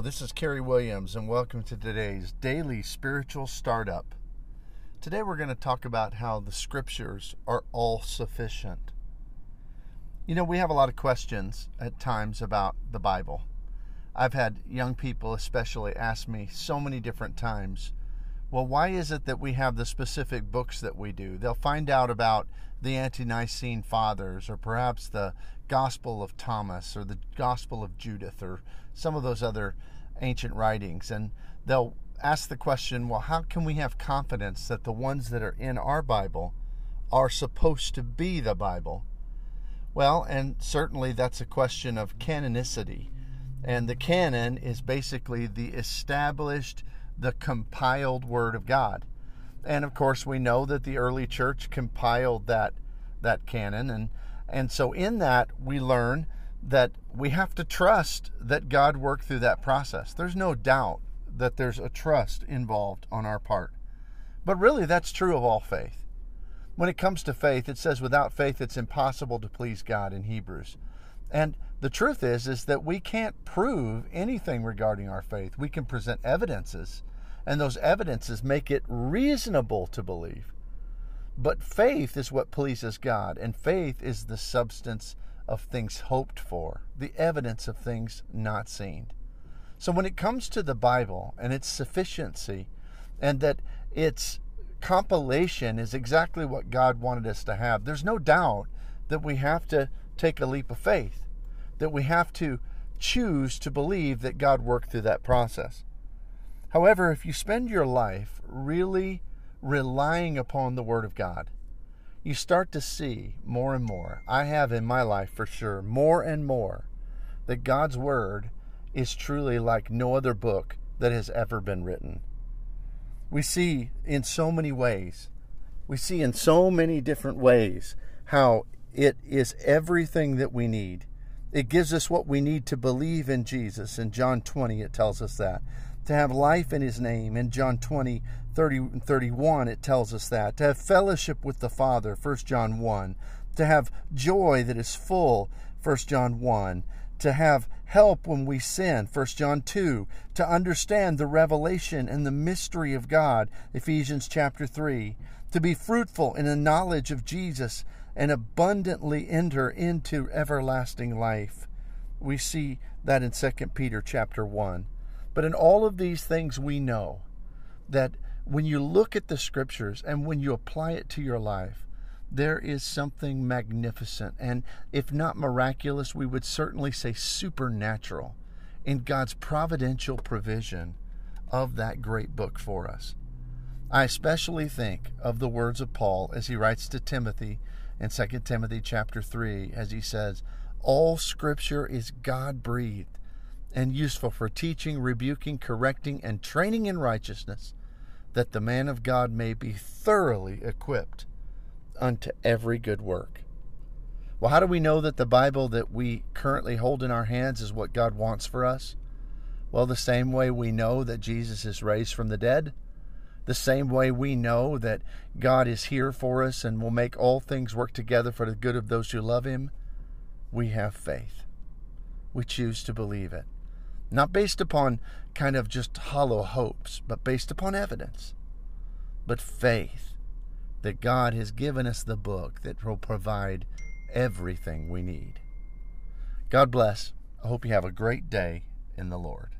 this is Kerry Williams, and welcome to today's daily spiritual startup. Today, we're going to talk about how the scriptures are all sufficient. You know, we have a lot of questions at times about the Bible. I've had young people, especially, ask me so many different times, well, why is it that we have the specific books that we do? They'll find out about the ante Nicene Fathers, or perhaps the Gospel of Thomas, or the Gospel of Judas, or some of those other ancient writings. And they'll ask the question well, how can we have confidence that the ones that are in our Bible are supposed to be the Bible? Well, and certainly that's a question of canonicity. And the canon is basically the established, the compiled Word of God. And of course, we know that the early church compiled that that canon, and and so in that we learn that we have to trust that God worked through that process. There's no doubt that there's a trust involved on our part. But really, that's true of all faith. When it comes to faith, it says without faith it's impossible to please God in Hebrews. And the truth is is that we can't prove anything regarding our faith. We can present evidences, and those evidences make it reasonable to believe. But faith is what pleases God, and faith is the substance of things hoped for, the evidence of things not seen. So when it comes to the Bible and its sufficiency, and that its compilation is exactly what God wanted us to have, there's no doubt that we have to take a leap of faith, that we have to choose to believe that God worked through that process. However, if you spend your life really relying upon the Word of God, you start to see more and more. I have in my life for sure, more and more, that God's Word is truly like no other book that has ever been written. We see in so many ways, we see in so many different ways how it is everything that we need. It gives us what we need to believe in Jesus. In John 20, it tells us that to have life in his name. In John 20, 30 and 31, it tells us that. To have fellowship with the Father, 1 John 1. To have joy that is full, 1 John 1. To have help when we sin, 1 John 2. To understand the revelation and the mystery of God, Ephesians chapter 3. To be fruitful in the knowledge of Jesus and abundantly enter into everlasting life. We see that in 2 Peter chapter 1. But in all of these things, we know that when you look at the scriptures and when you apply it to your life, there is something magnificent and, if not miraculous, we would certainly say supernatural in God's providential provision of that great book for us. I especially think of the words of Paul as he writes to Timothy in 2 Timothy chapter 3 as he says, "All scripture is God-breathed and useful for teaching, rebuking, correcting, and training in righteousness, that the man of God may be thoroughly equipped unto every good work. Well, how do we know that the Bible that we currently hold in our hands is what God wants for us? Well, the same way we know that Jesus is raised from the dead, the same way we know that God is here for us and will make all things work together for the good of those who love Him, we have faith. We choose to believe it not based upon kind of just hollow hopes, but based upon evidence, but faith that God has given us the book that will provide everything we need. God bless. I hope you have a great day in the Lord.